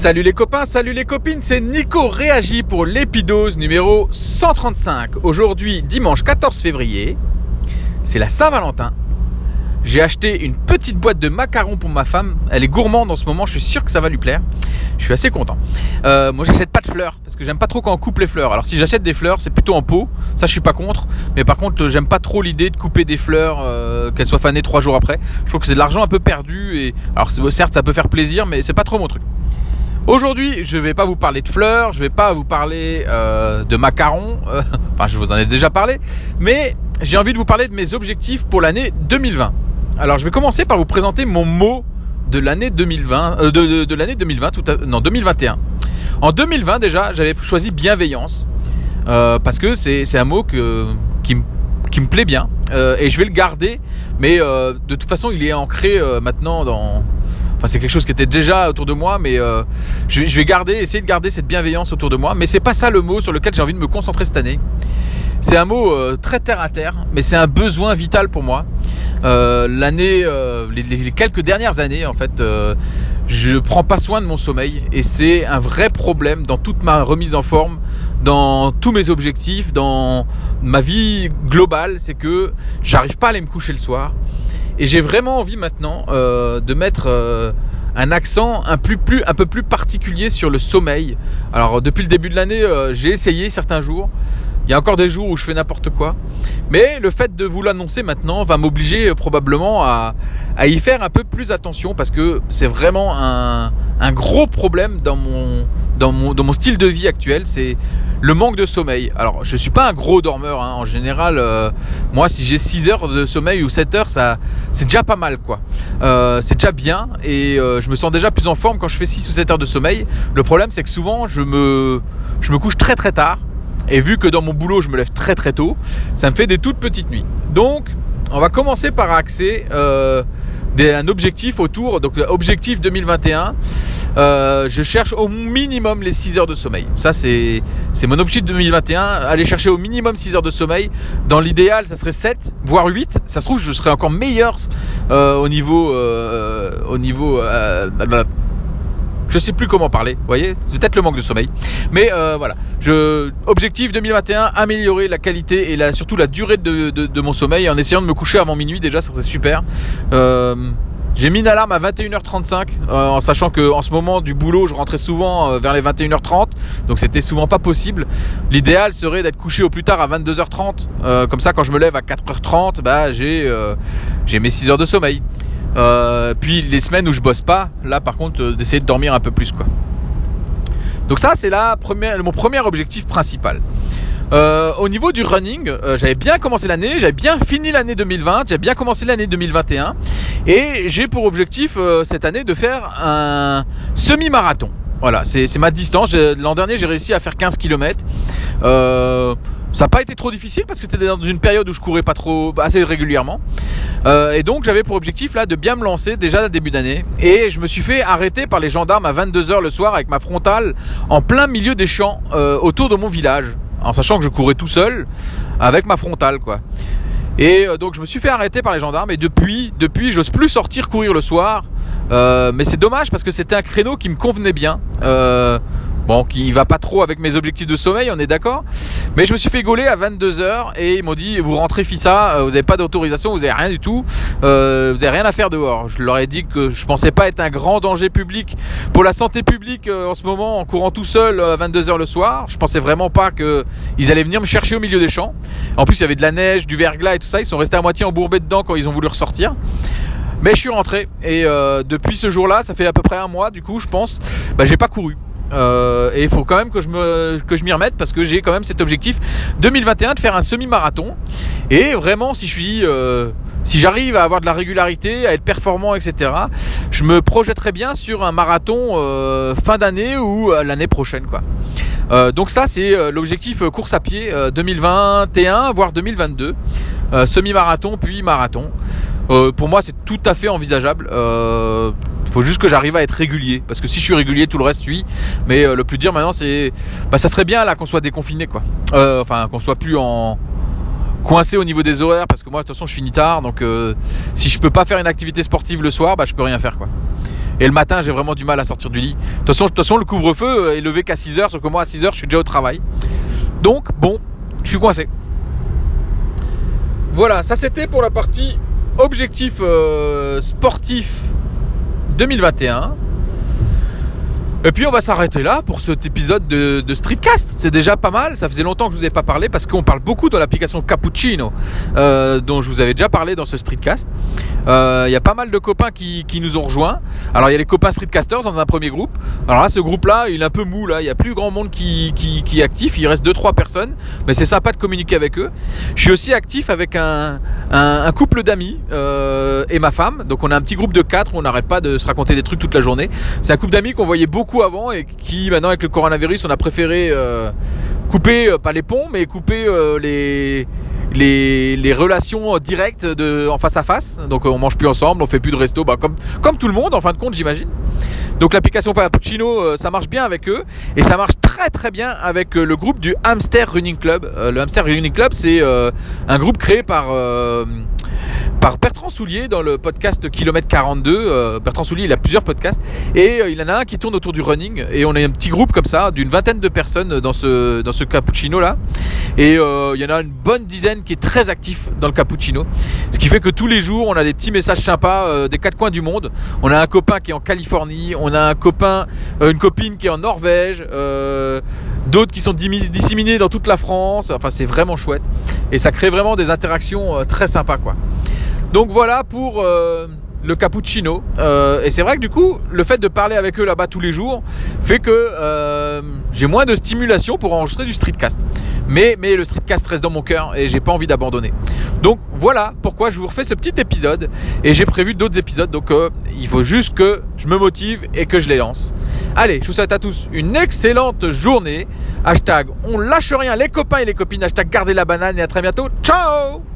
Salut les copains, salut les copines, c'est Nico Réagi pour l'épidose numéro 135. Aujourd'hui, dimanche 14 février, c'est la Saint-Valentin. J'ai acheté une petite boîte de macarons pour ma femme. Elle est gourmande en ce moment, je suis sûr que ça va lui plaire. Je suis assez content. Euh, moi, j'achète pas de fleurs parce que j'aime pas trop quand on coupe les fleurs. Alors, si j'achète des fleurs, c'est plutôt en pot. Ça, je suis pas contre. Mais par contre, j'aime pas trop l'idée de couper des fleurs, euh, qu'elles soient fanées trois jours après. Je trouve que c'est de l'argent un peu perdu. Et alors, certes, ça peut faire plaisir, mais c'est pas trop mon truc. Aujourd'hui, je vais pas vous parler de fleurs, je vais pas vous parler euh, de macarons. enfin, je vous en ai déjà parlé, mais j'ai envie de vous parler de mes objectifs pour l'année 2020. Alors je vais commencer par vous présenter mon mot de l'année 2020, euh, de, l'année 2020, tout non 2021. En 2020 déjà, j'avais choisi bienveillance euh, parce que c'est un mot que, qui, me plaît bien euh, et je vais le garder. Mais de toute façon, il est ancré maintenant dans. Enfin, c'est quelque chose qui était déjà autour de moi, mais je, je, vais garder, essayer de garder cette bienveillance autour de moi. Mais c'est pas ça le mot sur lequel j'ai envie de me concentrer cette année. C'est un mot très terre à terre, mais c'est un besoin vital pour moi. Euh, l'année, euh, les, quelques dernières années, en fait, euh, je prends pas soin de mon sommeil et c'est un vrai problème dans toute ma remise en forme, dans tous mes objectifs, dans ma vie globale. C'est que j'arrive pas à aller me coucher le soir et j'ai vraiment envie maintenant de mettre un accent un, plus, plus, un peu plus particulier sur le sommeil. Alors depuis le début de l'année, j'ai essayé certains jours. Il y a encore des jours où je fais n'importe quoi. Mais le fait de vous l'annoncer maintenant va m'obliger euh, probablement à, y faire un peu plus attention parce que c'est vraiment un, gros problème dans mon, dans, mon, dans mon style de vie actuel. C'est le manque de sommeil. Alors, je suis pas un gros dormeur. Hein. En général, euh, moi, si j'ai 6 heures de sommeil ou 7 heures, ça, c'est déjà pas mal, quoi. Euh, c'est déjà bien et je me sens déjà plus en forme quand je fais 6 ou 7 heures de sommeil. Le problème, c'est que souvent, je me, je me couche très très tard et vu que dans mon boulot, je me lève très très tôt, ça me fait des toutes petites nuits. Donc, on va commencer par axer euh, un objectif autour. Donc, objectif 2021. Euh, je cherche au minimum les 6 heures de sommeil. Ça, c'est, mon objectif 2021. Aller chercher au minimum 6 heures de sommeil. Dans l'idéal, ça serait 7, voire 8. Ça se trouve, je serais encore meilleur euh, au niveau, euh, au niveau je sais plus comment parler, vous voyez, peut-être le manque de sommeil. Mais euh, voilà, je, objectif 2021, améliorer la qualité et la, surtout la durée de, de, mon sommeil en essayant de me coucher avant minuit déjà, ça serait super. Euh, j'ai mis une alarme à 21h35 euh, en sachant que en ce moment du boulot je rentrais souvent vers les 21h30 donc c'était souvent pas possible. L'idéal serait d'être couché au plus tard à 22h30 comme ça quand je me lève à 4h30 bah j'ai j'ai mes 6 heures de sommeil. Euh, puis les semaines où je bosse pas, là par contre euh, d'essayer de dormir un peu plus quoi. Donc ça c'est la première, mon premier objectif principal. Euh, au niveau du running, j'avais bien commencé l'année, j'avais bien fini l'année 2020, j'avais bien commencé l'année 2021 et j'ai pour objectif cette année de faire un semi-marathon. Voilà, c'est ma distance. L'an dernier, j'ai réussi à faire 15 km. Euh, ça n'a pas été trop difficile parce que c'était dans une période où je courais pas trop, assez régulièrement. Euh, et donc j'avais pour objectif là de bien me lancer déjà début d'année. Et je me suis fait arrêter par les gendarmes à 22h le soir avec ma frontale en plein milieu des champs euh, autour de mon village. En sachant que je courais tout seul avec ma frontale quoi. Et euh, donc je me suis fait arrêter par les gendarmes et depuis, depuis, j'ose plus sortir courir le soir. Euh, mais c'est dommage parce que c'était un créneau qui me convenait bien. Euh, Bon, qui va pas trop avec mes objectifs de sommeil, on est d'accord. Mais je me suis fait gauler à 22h et ils m'ont dit vous rentrez Fissa, euh, vous avez pas d'autorisation, vous avez rien du tout, vous avez rien à faire dehors. Je leur ai dit que je pensais pas être un grand danger public pour la santé publique en ce moment en courant tout seul à 22h le soir. Je pensais vraiment pas que ils allaient venir me chercher au milieu des champs. En plus, il y avait de la neige, du verglas et tout ça, ils sont restés à moitié embourbés dedans quand ils ont voulu ressortir. Mais je suis rentré et depuis ce jour-là, ça fait à peu près un mois du coup, je pense, bah, j'ai pas couru. Euh, et il faut quand même que je me que je m'y remette parce que j'ai quand même cet objectif 2021 de faire un semi-marathon. Et vraiment, si je suis euh, si j'arrive à avoir de la régularité, à être performant, etc., je me projetterai bien sur un marathon euh, fin d'année ou l'année prochaine, quoi. Donc ça, c'est l'objectif course à pied 2021, voire 2022, semi-marathon puis marathon. pour moi, c'est tout à fait envisageable. Il faut juste que j'arrive à être régulier. Parce que si je suis régulier, tout le reste suit. Mais euh, le plus dur maintenant, c'est. Bah, ça serait bien là qu'on soit déconfiné, quoi. Euh, enfin, qu'on soit plus en coincé au niveau des horaires parce que moi de toute façon je finis tard donc euh, si je peux pas faire une activité sportive le soir bah je peux rien faire quoi Et le matin, j'ai vraiment du mal à sortir du lit. De toute façon, le couvre-feu est levé qu'à 6h, sauf que moi à 6h, je suis déjà au travail. Donc, bon, je suis coincé. Voilà, ça c'était pour la partie objectif euh, sportif 2021. Et puis on va s'arrêter là pour cet épisode de, Streetcast. C'est déjà pas mal. Ça faisait longtemps que je vous ai pas parlé parce qu'on parle beaucoup dans l'application Cappuccino, euh, dont je vous avais déjà parlé dans ce Streetcast. Euh, Il y a pas mal de copains qui, nous ont rejoints. Alors il y a les copains Streetcasters dans un premier groupe. Alors là, ce groupe-là, il est un peu mou là. Il y a plus grand monde qui, qui, qui est actif. Il reste deux trois personnes, mais c'est sympa de communiquer avec eux. Je suis aussi actif avec un, un, couple d'amis euh, et ma femme. Donc on a un petit groupe de quatre. Où on n'arrête pas de se raconter des trucs toute la journée. C'est un couple d'amis qu'on voyait beaucoup avant et qui maintenant avec le coronavirus on a préféré euh, couper euh, pas les ponts mais couper euh, les, les relations directes de en face à face. Donc on mange plus ensemble on fait plus de resto bah, comme comme tout le monde en fin de compte j'imagine. Donc l'application Cappuccino ça marche bien avec eux et ça marche très très bien avec le groupe du Hamster Running Club. Le Hamster Running Club c'est un groupe créé par par Bertrand Soulier dans le podcast Kilomètre 42. Euh, Bertrand Soulier, il a plusieurs podcasts et euh, il en a un qui tourne autour du running et on a un petit groupe comme ça d'une vingtaine de personnes dans ce dans ce cappuccino là et euh, il y en a une bonne dizaine qui est très actif dans le cappuccino. Ce qui fait que tous les jours, on a des petits messages sympas euh, des quatre coins du monde. On a un copain qui est en Californie, on a un copain, euh, une copine qui est en Norvège, d'autres qui sont disséminés dans toute la France. Enfin, c'est vraiment chouette et ça crée vraiment des interactions très sympas quoi. Donc voilà pour euh, le cappuccino. Euh, et c'est vrai que du coup, le fait de parler avec eux là-bas tous les jours fait que euh, j'ai moins de stimulation pour enregistrer du streetcast. Mais, mais le streetcast reste dans mon cœur et j'ai pas envie d'abandonner. Donc voilà pourquoi je vous refais ce petit épisode. Et j'ai prévu d'autres épisodes. Donc il faut juste que je me motive et que je les lance. Allez, je vous souhaite à tous une excellente journée. Hashtag on lâche rien les copains et les copines. Hashtag gardez la banane et à très bientôt. Ciao